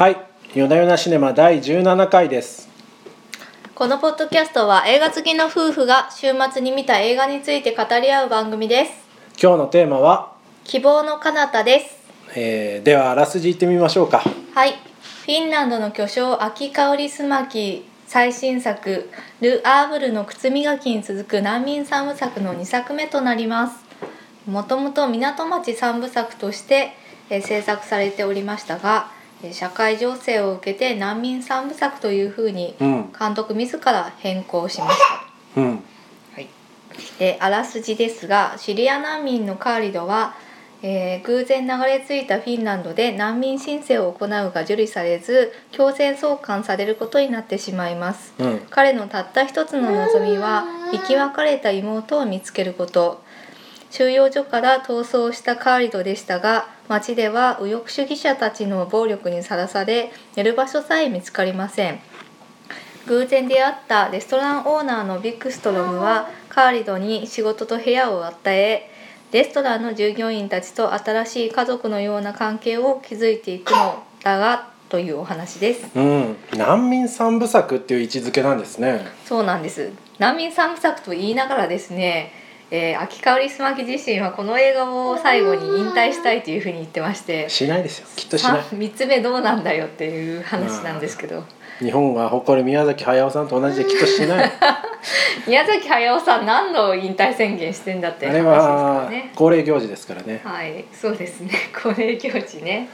はい、夜な夜なシネマ第17回です。このポッドキャストは映画好きの夫婦が週末に見た映画について語り合う番組です。今日のテーマは、希望の彼方です。えーではあらすじ行ってみましょうか。はい。フィンランドの巨匠秋香りすまき最新作「ル・アーブルの靴磨き」に続く難民三部作の2作目となります。もともと港町三部作として、えー制作されておりましたがえー社会情勢を受けて難民三部作というふうにうん、監督自ら変更しました。うん、はい、であらすじですがシリア難民のカーリドは、えー偶然流れ着いたフィンランドで難民申請を行うが受理されず強制送還されることになってしまいます。うん、彼のたった一つの望みは生き別れた妹を見つけること収容所から逃走したカーリドでしたが町では右翼主義者たちの暴力にさらされ寝る場所さえ見つかりません。偶然出会ったレストランオーナーのビッグストロムはカーリドに仕事と部屋を与えレストランの従業員たちと新しい家族のような関係を築いていくのだがというお話です。うん、難民三部作っていう位置づけなんですね。そうなんです。難民三部作と言いながらですね、えー秋香りすまき自身はこの映画を最後に引退したいというふうに言ってましてしないですよ。きっとしない。3つ目どうなんだよっていう話なんですけど日本が誇る宮崎駿さんと同じできっとしない。宮崎駿さん何度引退宣言してんだってあれはね。恒例行事ですからね。はい、そうですね。恒例行事ね。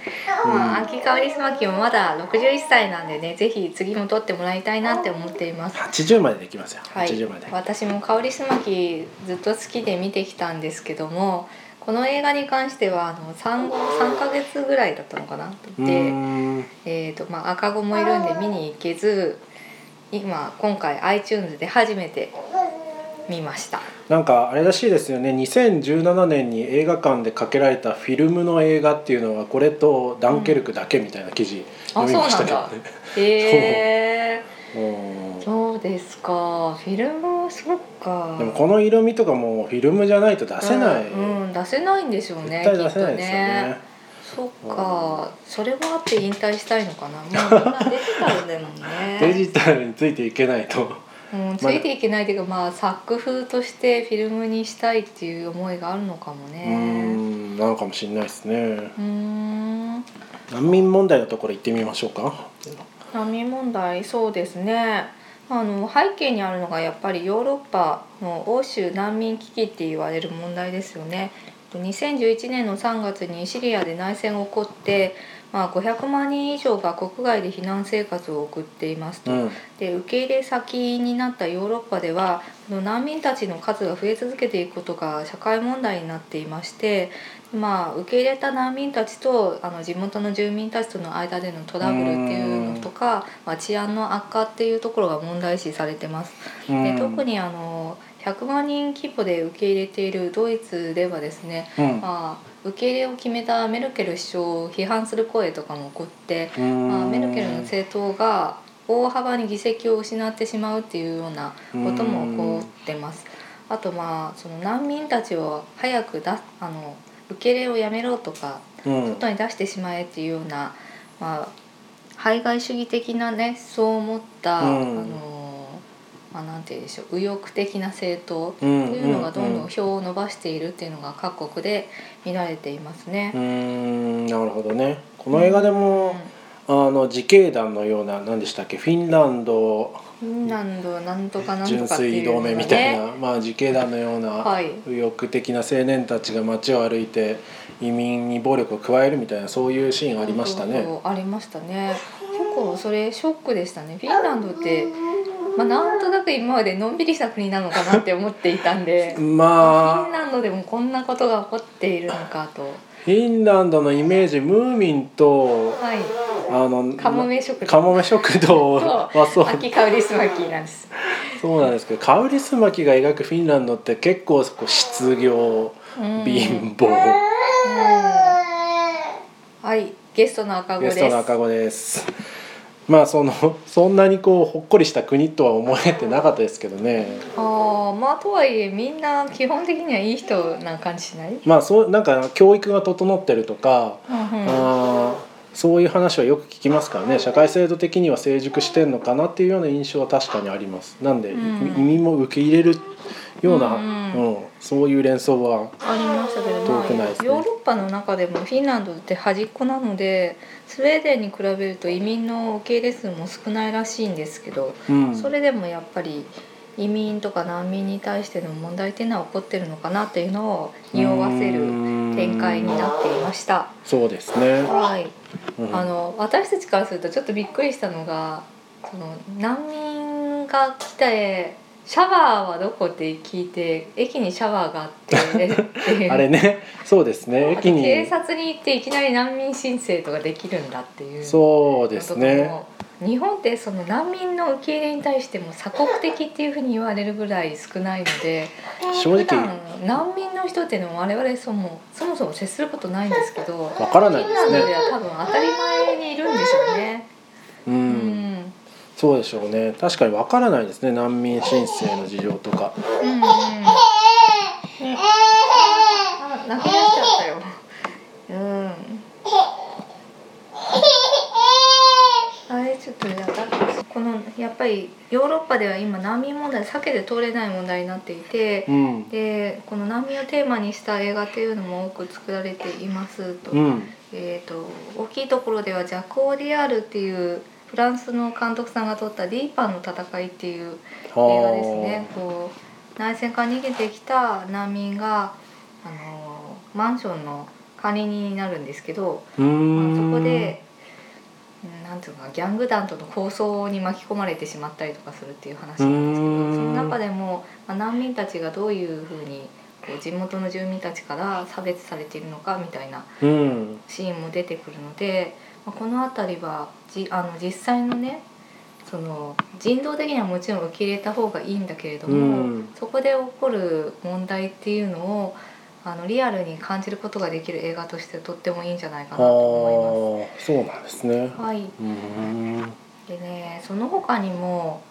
まあ、秋香りすまきもまだ61歳なんでね、ぜひ次も撮ってもらいたいなって思っています。80までできますよ。はい80まで。、私も香りすまきずっと好きで見てきたんですけどもこの映画に関してはあの産後3ヶ月ぐらいだったのかな？で、ん、えーとまあ、赤子もいるんで見に行けず今今回 iTunes で初めて見ました。なんかあれらしいですよね。2017年に映画館でかけられたフィルムの映画っていうのはこれとダンケルクだけみたいな記事読みましたけどね。う。んそうですか。フィルムそっか。でもこの色味とかもフィルムじゃないと出せない、うん、うん出せないんでしょうね絶対出せないですよね。そっか、それはあって引退したいのかな。もうデジタルだもんね。デジタルについていけないと。うん、ついていけないというか、まあ作風としてフィルムにしたいっていう思いがあるのかもうね。んなのかもしれないですね。うーん。難民問題のところ行ってみましょうか難民問題、そうですね。あの背景にあるのがやっぱりヨーロッパの欧州難民危機って言われる問題ですよね。2011年の3月にシリアで内戦が起こって、まあ、500万人以上が国外で避難生活を送っていますと。うんで受け入れ先になったヨーロッパでは難民たちの数が増え続けていくことが社会問題になっていまして、まあ、受け入れた難民たちとあの地元の住民たちとの間でのトラブルっていうのとか、まあ、治安の悪化っていうところが問題視されてます。で特にあの100万人規模で受け入れているドイツではですね、うん。まあ、受け入れを決めたメルケル首相を批判する声とかも起こって、うん。まあ、メルケルの政党が大幅に議席を失ってしまうっていうようなことも起こってます。あとまあその難民たちを早く出すあの受け入れをやめろとかうん。外に出してしまえっていうような、まあ、排外主義的なねそう思った、うん。あのまあ、なんて言うんでしょう右翼的な政党ってうんいうのがどんどうんん。票を伸ばしているっていうのが各国で見られていますね。う。んなるほどね。この映画でも、あの自警団のような何でしたっけフィンランド。フィンランドなんとかなんと純かっていうのが粋同盟みたいねな、まあ、自警団のようなはい。右翼的な青年たちが街を歩いて移民に暴力を加えるみたいなそういうシーンありましたね。そうそうありましたね。結構それショックでしたね。フィンランドって、まあ、なんとなく今までのんびりした国なのかなって思っていたんでフィまあンランドでもこんなことが起こっているのかと。フィンランドのイメージムーミンとはい。あのカモメ食堂。カモメ食堂はそう。秋香りすまきなんです。そうなんですけどカウリスマキが描くフィンランドって結構こう失業うん。貧乏はい。ゲストの赤子ゲです。ストの赤子です。まあその そんなにこうほっこりした国とは思えてなかったですけどね。ああまあとはいえみんな基本的にはいい人な感じしない、まあそうなんか教育が整ってるとか、うんうん。あーそういう話はよく聞きますからね。社会制度的には成熟してんのかなっていうような印象は確かにあります。なんで、うん。移民も受け入れるような、ううん。んそういう連想はありましたけど、まあ遠くないですね。ヨーロッパの中でもフィンランドって端っこなのでスウェーデンに比べると移民の受け入れ数も少ないらしいんですけど、うん。それでもやっぱり移民とか難民に対しての問題っていうのは起こってるのかなっていうのを匂わせる展開になっていました。そうですね、はい、うん。あの私たちからするとちょっとびっくりしたのがその難民が来てシャワーはどこって聞いて駅にシャワーがあってあれねそうですね。駅に。警察に行っていきなり難民申請とかできるんだっていう。そうですね。日本ってその難民の受け入れに対しても鎖国的っていうふうに言われるぐらい少ないので正直。難民の人っていうのは我々そもそもそも接することないんですけどわからないフィンラですねンドでは多分当たり前にいるんでしょうね。ううんんそうでしょうね確かにわからないですね難民申請の事情とかうんうん。ねあ泣き出しちゃったよ。うん。あれちょっとやだこのやっぱりヨーロッパでは今難民問題避けて通れない問題になっていてう、んでこの難民をテーマにした映画っていうのも多く作られていますと。うんえー、と大きいところではジャック・オーディアールっていうフランスの監督さんが撮った「ディーパンの戦い」っていう映画ですね。こう内戦から逃げてきた難民があのマンションの管理人になるんですけど、まあそこでうんなんていうのかなギャング団との抗争に巻き込まれてしまったりとかするっていう話なんですけどその中でも、まあ、難民たちがどういうふうにこう地元の住民たちから差別されているのかみたいなうん。シーンも出てくるので、まあ、この辺りはじあの実際のねその人道的にはもちろん受け入れた方がいいんだけれども、うん。そこで起こる問題っていうのをあのリアルに感じることができる映画としてとってもいいんじゃないかあなと思ーそうなんですね。い。ます。はい、でねその他にも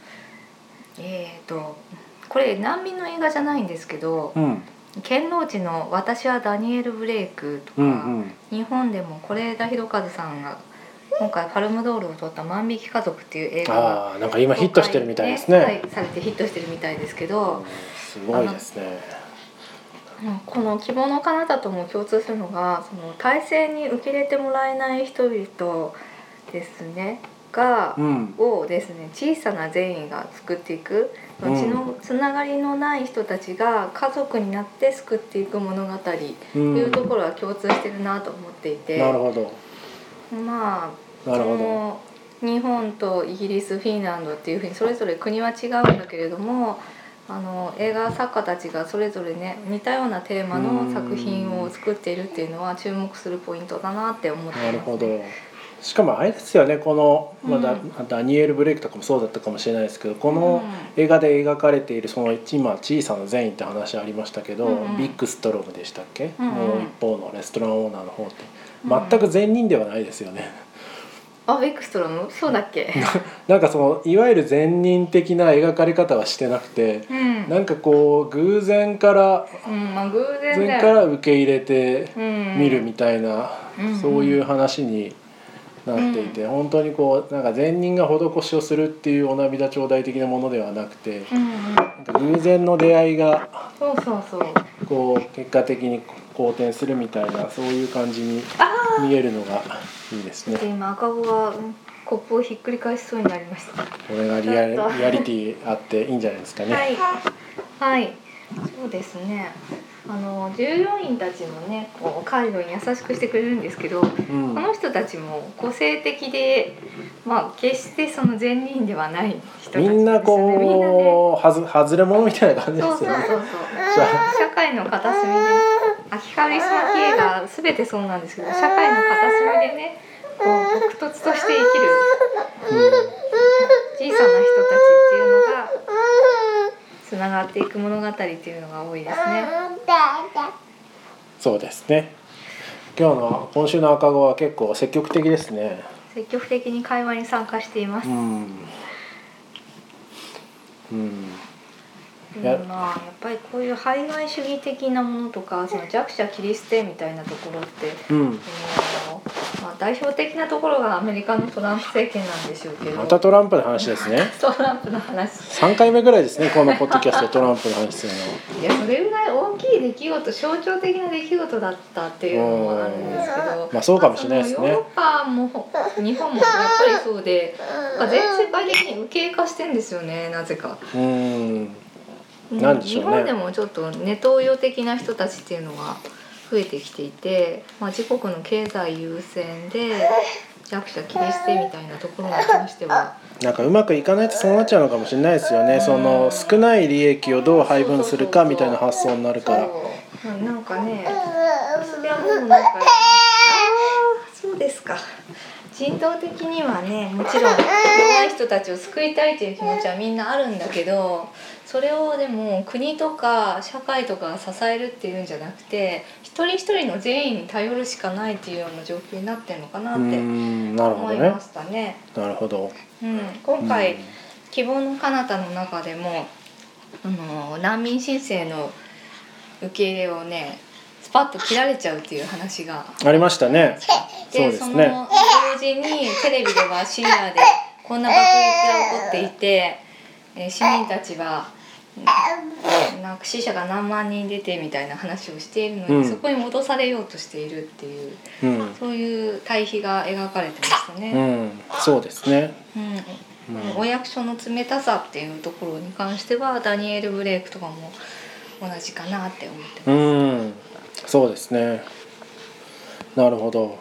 えっ、とこれ難民の映画じゃないんですけどうん「剣能寺の私はダニエル・ブレイク」とか、うんうん。日本でも是枝裕和さんが今回パルムドールを取った「万引き家族」っていう映画がああなんか今ヒットしてるみたいですね、はい、されてヒットしてるみたいですけど、すごいですね。うんこの「希望の彼方」とも共通するのがその体制に受け入れてもらえない人々ですねが、うん。をですね小さな善意が救っていくうん血のつながりのない人たちが家族になって救っていく物語とうん。いうところは共通してるなと思っていて、なるほど。まあなるほど。日本とイギリスフィンランドっていうふうにそれぞれ国は違うんだけれどもあの映画作家たちがそれぞれね似たようなテーマの作品を作っているっていうのは注目するポイントだなって思ってます、なるほどしかもあれですよねこの、まあダうんダニエル・ブレイクとかもそうだったかもしれないですけどこの映画で描かれているその今小さな善意って話ありましたけど、うん。うんビッグストロムでしたっけ、うん。うんもう一方のレストランオーナーの方って。うん。全く善人ではないですよね。あエクストラム？そうだっけ？なんかそのいわゆる善人的な描かれ方はしてなくてうん。なんかこう偶然からうんまあ偶偶然から受け入れてうん。見るみたいな、うん。そういう話になっていて、本当にこうなんか善人が施しをするっていうお涙頂戴的なものではなくてうんうん。なんか偶然の出会いがそうそうそう。こう結果的に好転するみたいなそういう感じにあ見えるのがいいですね。で。今赤子がうんコップをひっくり返しそうになりました。これがリアリアリティあっていいんじゃないですかね。はい、はい、そうですね。あの従業員たちもね、こう介護に優しくしてくれるんですけど、こうんの人たちも個性的で、まあ決してその善人ではない人たちですよね。みんなみんなねこうはず外れ者みたいな感じですよね。そうそうそうそう。じゃ社会の片隅で、秋カリスマ系がすべてそうなんですけど、社会の片隅でね、こう朴突として生きる小さな人たちっていうのがつながっていく物語っていうのが多いですね。そうですね。今日の今週の赤子は結構積極的ですね。積極的に会話に参加しています。うん。うん。でもまあやっぱりこういう排外主義的なものとかその弱者切り捨てみたいなところって、うん。代表的なところがアメリカのトランプ政権なんでしょうけど。またトランプの話ですね。トランプの話。3回目ぐらいですねこのポッドキャストでトランプの話するのいやそれぐらい大きい出来事象徴的な出来事だったっていうのもあるんですけど。まあそうかもしれないですね。ヨーロッパも日本もやっぱりそうで全世界的に右傾化してんですよねなぜか。うーん。なんでしょうね。日本でもちょっとネトウヨ的な人たちっていうのが増えてきていて、まあ、自国の経済優先で弱者切り捨てみたいなところに関しては。なんかうまくいかないとそうなっちゃうのかもしれないですよね。その少ない利益をどう配分するかみたいな発想になるから。なんかねそれはもうなんかそうですか。人道的にはねもちろん弱い人たちを救いたいという気持ちはみんなあるんだけどそれをでも国とか社会とかが支えるっていうんじゃなくて一人一人の善意に頼るしかないっていうような状況になってるのかなって思いましたね。なるほど。うん、今回、うん。希望の彼方の中でもあの難民申請の受け入れをねスパッと切られちゃうっていう話が。ありましたね。でそのですね。同時にテレビではシリアでこんな爆撃が起こっていて、えー市民たちはうんなんか死者が何万人出てみたいな話をしているのに、うん。そこに戻されようとしているっていううん。そういう対比が描かれてましたうね。ん。そうですね。うん。うん。お役所の冷たさっていうところに関してはダニエル・ブレイクとかも同じかなって思ってうます。ん。そうですね。なるほど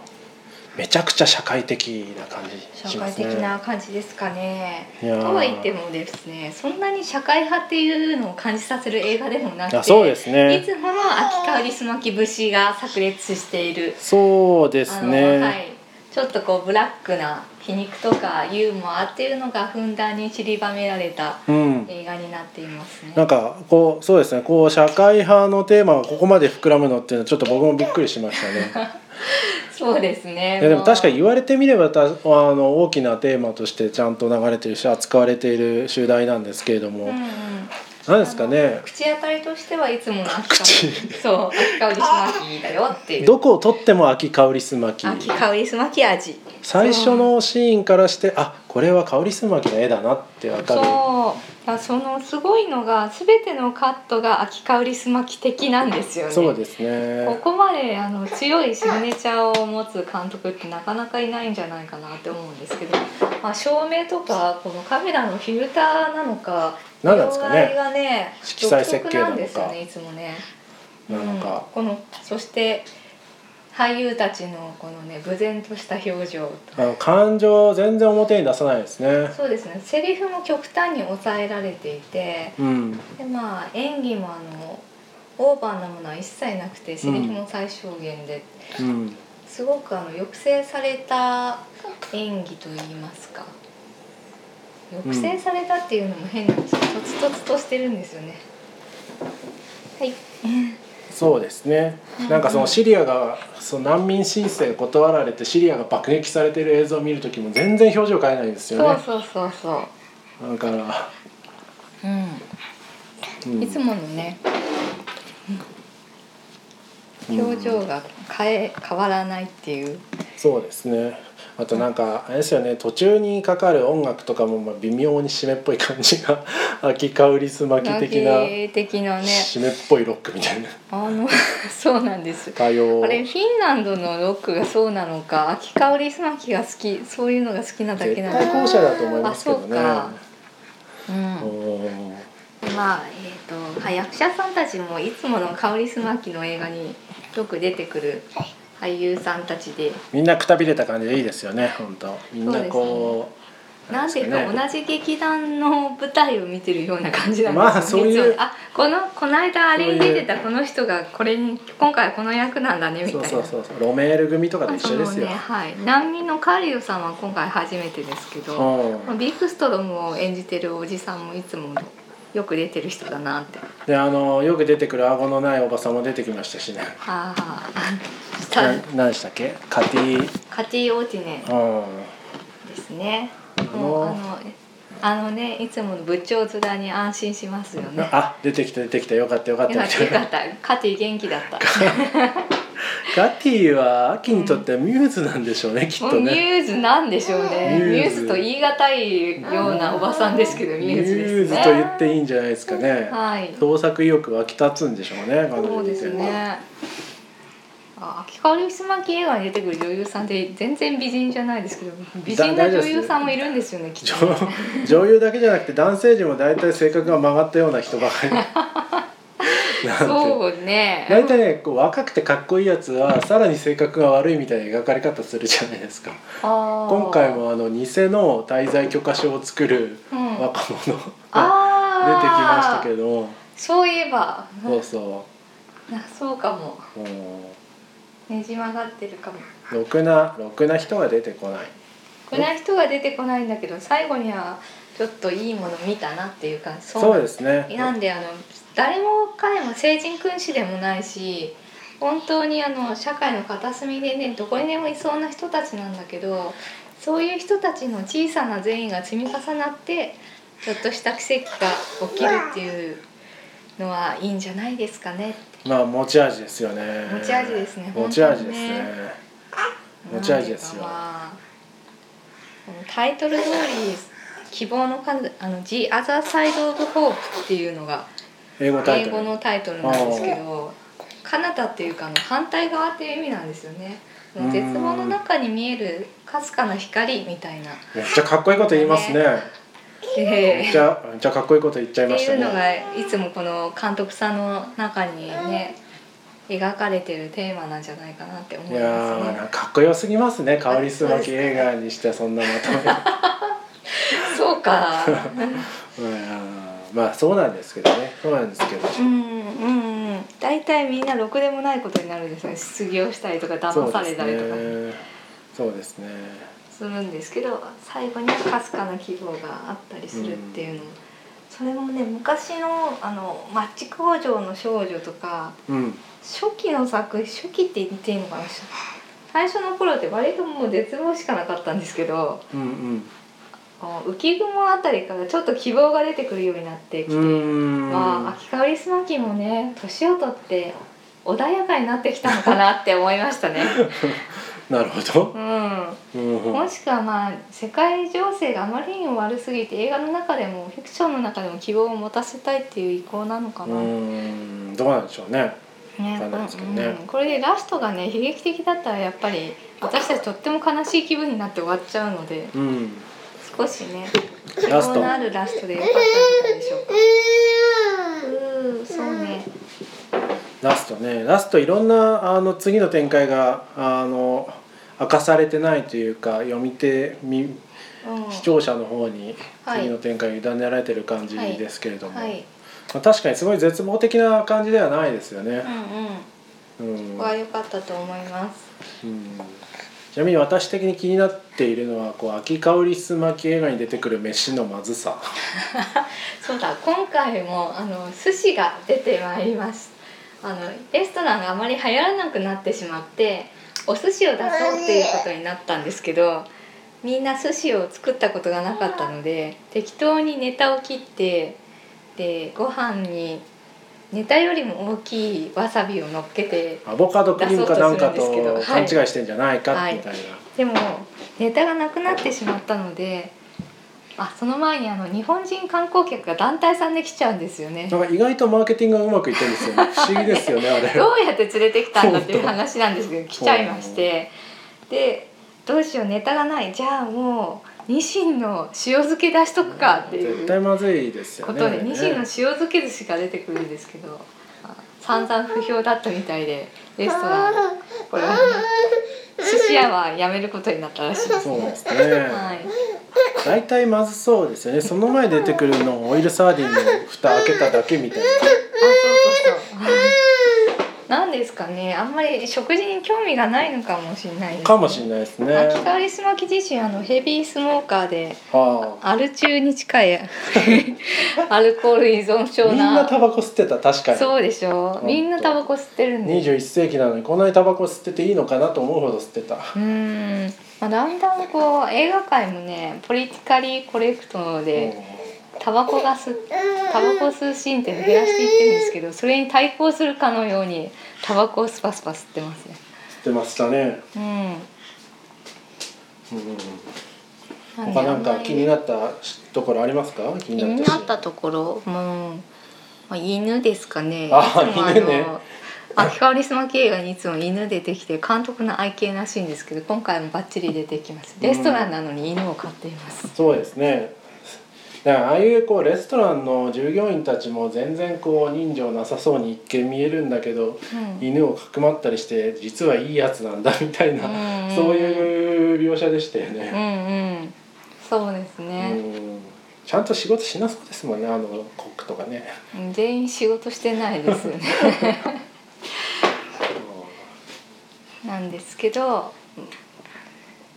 めちゃくちゃ社会的な感じ社しますね。会的な感じですかね。とは言ってもですねそんなに社会派っていうのを感じさせる映画でもなくてあそうですいねつもの秋香りすまき節が炸裂している。そうですね、はい、ちょっとこうブラックな皮肉とかユーモアっていうのがふんだんに散りばめられたうん。映画になっていますね。なんかこうそうですね。こう社会派のテーマがここまで膨らむのっていうのはちょっと僕もびっくりしましたね そうですね。いやでも確かにに言われてみればたあの大きなテーマとしてちゃんと流れてるし扱われている集題なんですけれども、うんうん何ですかね。口当たりとしてはいつもの秋香り。そう秋香りす。まきだよっていう。どこをとっても秋香りすまき。秋香りすまき味。最初のシーンからしてあこれは香りすまきの絵だなってわかる。そう。あそのすごいのが全てのカットが秋香りすまき的なんですよね。そうですこねこまであの強いシグネチャーを持つ監督ってなかなかいないんじゃないかなって思うんですけど、まあ、照明とかこのカメラのフィルターなのか何なんですかね。がね色彩設計なのか。独特なんですよねいつもね。なのか、うん、このそして俳優たちのこのね無然とした表情あの感情を全然表に出さないですね。そうですね。セリフも極端に抑えられていて。うん。でまあ演技もあのオーバーなものは一切なくてセリフも最小限で、うんすごくあの抑制された演技といいますか。抑制されたっていうのも変なんですけど、とつとつとしてるんですよね。はい。そうですね。なんかそのシリアがその難民申請を断られてシリアが爆撃されてる映像を見る時も全然表情変えないんですよね。そうそうそうそう。だから、うん。うん。いつものね、表情が変え変わらないっていう、そうですね。あとなんかあれですよね。途中にかかる音楽とかもまあ微妙に締めっぽい感じが 秋香りすまき的な的なね。締めっぽいロックみたいな。あの そうなんです。あれフィンランドのロックがそうなのか秋香りすまきが好きそういうのが好きなだけ絶なのか。対後者だと思いますけどね。まあえっ、とはい役者さんたちもいつもの香りすまきの映画によく出てくる俳優さんたちで。みんなくたびれた感じでいいですよね本当。みんなこうなんていうかね。同じ劇団の舞台を見てるような感じなんですよね。まあそういうあこのこの間あれに出てたこの人がこれに今回はこの役なんだねみたいな。そうそうそうロメール組とかと一緒ですよ。ね、はい、難民のカリオさんは今回初めてですけど、うん。ビークストロムを演じてるおじさんもいつもよく出てる人だなって。であのよく出てくる顎のないおばさんも出てきましたしねはあ、したな何でしたっけ？カティカティ・オウティネンですね。のもうあのあのねいつもの仏頂面に安心しますよね。あ出てきた出てきたよかったよかったよかった。カティ元気だった。カティはアキにとってはミューズなんでしょうね、きっとミねューズなんでしょうね。ミューズ。と言い難いようなおばさんですけどミューズですね。ミューズと言っていいんじゃないですかね、はい。創作意欲湧き立つんでしょうね彼女そうですね。あ秋川リスマキ映画に出てくる女優さんって全然美人じゃないですけど美人な女優さんもいるんですよねきっとね。女女優だけじゃなくて男性陣も大体性格が曲がったような人ばかり そうね。大体ねこう若くてかっこいいやつはさらに性格が悪いみたいな描かれ方するじゃないですか。今回もあの偽の滞在許可証を作るうん。若者が出てきましたけど、そういえば。そうそあそうかも。ねじ曲がってるかも。うろくなろくな人が出てこない。こんな人が出てこないんだけど最後にはちょっといいもの見たなっていう感じ。そうですね。なんであの誰も彼も成人君子でもないし本当にあの社会の片隅でねどこにでもいそうな人たちなんだけどそういう人たちの小さな善意が積み重なってちょっとした奇跡が起きるっていうのはいいんじゃないですかね。まあ持ち味ですよね。持ち味ですね。持ち味ですね。本持ち味ですよ。タイトル通り希望の数あの「The Other Side of Hope」っていうのが英語英語のタイトルなんですけど彼方っていうかあの反対側っていう意味なんですよね。絶望の中に見えるかすかな光みたいな。めっちゃかっこいいこと言いますね。めっでちゃめっちゃかっこいいこと言っちゃいってましたいうのがねいつもこの監督さんの中にね描かれてるテーマなんじゃないかなって思いいやますね。ーかっこよすぎますね。香りすまき映画にしてそんなまとめそうか。うん。まあそうなんですけどね。そうなんですけど。うんうんうん。大体みんなろくでもないことになるんですよね失業したりとか騙されたりとか。ね。そうですね。するんですけど最後にはかすかな希望があったりするっていうの、それもね昔のあのマッチ工場の少女とかうん。初期の作初期って言っていいのかな。最初の頃って割ともう絶望しかなかったんですけどうんこう浮雲あたりからちょっと希望が出てくるようになってきて、まあ秋香りスマキもね年を取って穏やかになってきたのかなって思いましたね。なるほど。うん。うん。もしくはまあ世界情勢があまりにも悪すぎて映画の中でもフィクションの中でも希望を持たせたいっていう意向なのかうな。ん。どうなんでしょうね。ね。ね。うん。これでラストがね悲劇的だったらやっぱり私たちとっても悲しい気分になって終わっちゃうので。うん少しね希ラスト望のあるラストでよかったんじゃないでしょうか。うーそうね。ラストねラストいろんなあの次の展開があの明かされてないというか読み手みうん、視聴者の方にはい次の展開を委ねられてる感じですけれども、はい。まあ、確かにすごい絶望的な感じではないですよね。うんうん。うんここは良かったと思います。うんちなみに私的に気になっているのはこう秋香りすまき映画に出てくる飯のまずさ。そうだ今回もあの寿司が出てまいりますあのレストランがあまり流行らなくなってしまってお寿司を出そうっていうことになったんですけどみんな寿司を作ったことがなかったので適当にネタを切ってでご飯にネタよりも大きいわさびを乗っけてアボカドクリームかなんかと勘はい違いしてんじゃないかはいみたいな。でもネタがなくなってしまったのであその前にあの日本人観光客が団体さんで来ちゃうんですよねなんか意外とマーケティングがうまくいってるんですよね。不思議ですよねあれ。どうやって連れてきたんだっていう話なんですけど来ちゃいましてでどうしようネタがないじゃあもうニシンの塩漬け出しとくかっていう絶対まずいですよね。ことでニシンの塩漬け寿司が出てくるんですけどあ散々不評だったみたいでレストランこれは寿司屋は辞めることになったらしいですね。そうですね。はい大体まずそうですよね。その前出てくるのオイルサーディンの蓋開けただけみたいな。あそうそうそう。なんですかね、あんまり食事に興味がないのかもしれないです、ね。かもしれないですね。秋香りすまき自身あのヘビースモーカーではアル中に近い アルコール依存あ、症みんななタバコ吸ってた確かに。そうでしょみんなタバコ吸ってるんで21世紀なのにこんなにタバコ吸ってていいのかなと思うほど吸ってた。うーん、まあ、だんだんこう映画界もねポリティカリーコレクトでタバコが吸タバコを吸うシーンって減らしていってるんですけどそれに対抗するかのようにタバコをスパスパ吸ってますね。ってましたね。うん。うんなんで他なんか気になったところありますか？気気にになったなったところもう、まあ、犬ですかね。あ犬ね。秋川リスマキ映画にいつも犬出てきて監督の愛犬らしいんですけど今回もバッチリ出てきます。レストランなのに犬を飼っています、そうですね。だからああいうこうレストランの従業員たちも全然こう人情なさそうに一見見えるんだけど、うん。犬をかくまったりして実はいいやつなんだみたいな、うんうん。そういう描写でしたようんね。うん。そうですうね、ん。ちゃんと仕事しなそうですもんねあのコックとかね。うん全員仕事してないですよね。なんですけど、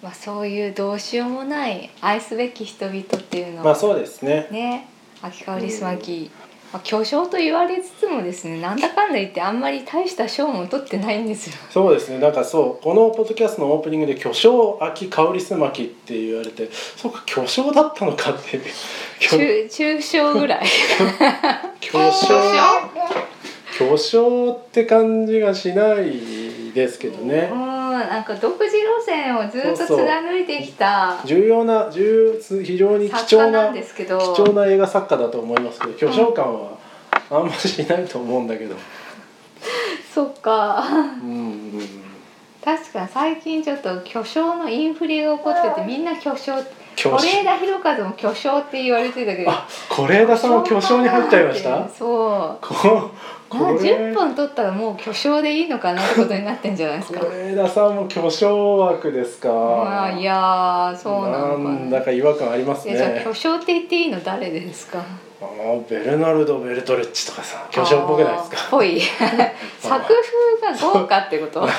まあ、そういうどうしようもない愛すべき人々っていうのはまあそうですね。ね秋川リスマキ、まあ、巨匠と言われつつもですねなんだかんだ言ってあんまり大した賞も取ってないんですよ。そうですね。なんかそうこのポッドキャストのオープニングで巨匠秋香りすまきって言われてそうか巨匠だったのかって。巨中中小ぐらい。巨匠？巨匠って感じがしないですけどね。うんなんか独自路線をずっと貫いてきた重要な重非常に貴重なんですけど。貴重な映画作家だと思いますけど巨匠感はあんまりしないと思うんだけど。そっか。うんうん確かに最近ちょっと巨匠のインフレが起こっててみんな巨匠。是枝裕和も巨匠って言われてたけど。あ是枝さんも巨匠に入っちゃいました？そう10分取ったらもう巨匠でいいのかなってことになってんじゃないですか。是枝さんも巨匠枠ですか。まあいやーそうなのかなんな。だか違和感ありますえじゃあね巨。匠って言っていいの誰ですか？あーベルナルド・ベルトレッチとかさ巨匠っぽくないですか？ぽい。作風が豪華ってこと？なんか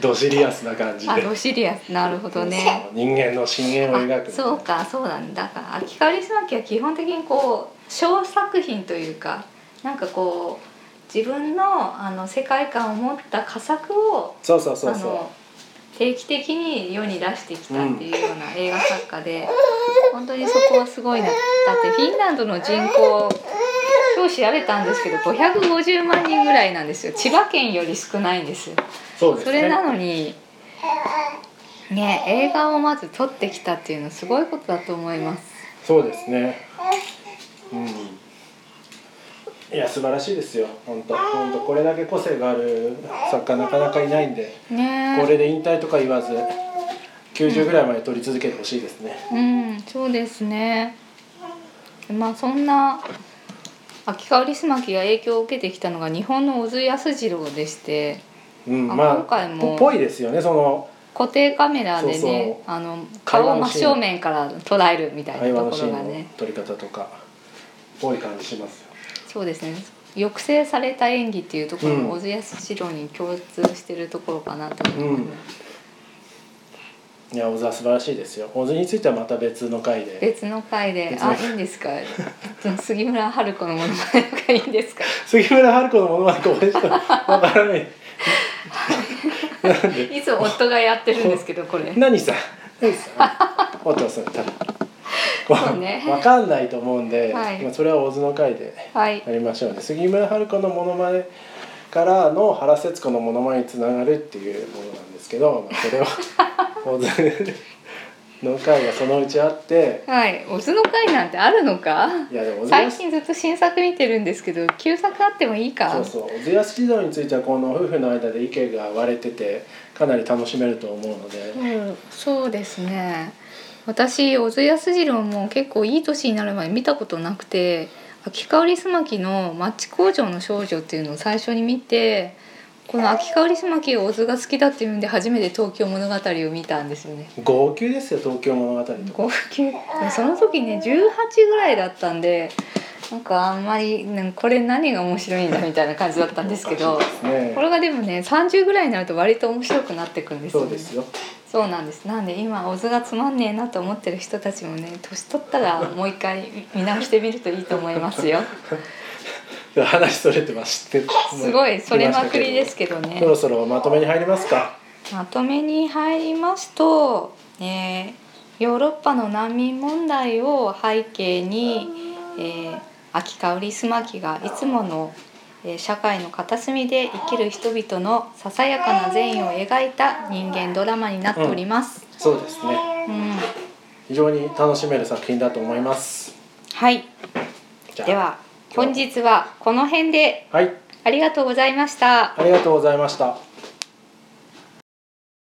ドシリアスな感じで。あロシリアスなるほどね。人間の深淵を描く。あそうかそうなんだだから秋川リスマキは基本的にこう小作品というかなんかこう自分のあの世界観を持った佳作をそうそうそうそあの定期的に世に出してきたっていうような映画作家で、本当にそこはすごいなだってフィンランドの人口今日調べたんですけど550万人ぐらいなんですよ千葉県より少ないんです。そうね。それなのにね映画をまず撮ってきたっていうのはすごいことだと思いますそうですね。うん。いや素晴らしいですよ。本当本当これだけ個性がある作家なかなかいないんでねこれで引退とか言わず90ぐらいまで撮り続けてほしいですね。うんそうですね。まあそんな秋川リスマキが影響を受けてきたのが日本の小津安二郎でしてうん、あまあ今回もぽぽいですよねその固定カメラでねあの顔を真正面から捉えるみたいなところがね。撮り方とかぽい感じしますよ。そうですね。抑制された演技っていうところうん。も小津安二郎に共通してるところかなと思います、いや小津は素晴らしいですよ。小津についてはまた別の回で。別の回で。あいいんですか？杉村春子のものまねとかいいんですか？杉村春子のものまねこれしかわからない。いつも夫がやってるんですけどこれ。何さ？何さ？お父さんそうね。わかんないと思うんで、はい。まあそれは小津の回ではい。やりましょうね。杉村春子のものまねからの原節子のものまねにつながるっていうものなんですけど、まあ、それは 小津の回がそのうちあってはい。オズの回なんてあるのか？いやでも最近ずっと新作見てるんですけど旧作あってもいいか？そうそう。小津安二郎についてはこの夫婦の間で意見が割れててかなり楽しめると思うので、うん、そうですね私小津安二郎も結構いい年になる前に見たことなくて秋香りすまきの「マッチ工場の少女」っていうのを最初に見てこの秋香りすまきが小津が好きだっていうんで初めて「東京物語」を見たんですよね。号泣ですよ東京物語号泣？その時ね18ぐらいだったんでなんかあんまりなんかこれ何が面白いんだみたいな感じだったんですけどねこれがでもね30ぐらいになると割と面白くなってくんですよね。そうですよそうなんです。なんで今オズがつまんねえなと思ってる人たちもね年取ったらもう一回見直してみるといいと思いますよ。話それてまして。すごいそれまくりですけどね。そろそろまとめに入りますか。まとめに入りますと、えーヨーロッパの難民問題を背景に、えー秋香りすまきがいつものえー社会の片隅で生きる人々のささやかな善意を描いた人間ドラマになっております。そうですね。うん、非常に楽しめる作品だと思います。はい。では本日はこの辺で。はい。ありがとうございました。ありがとうございました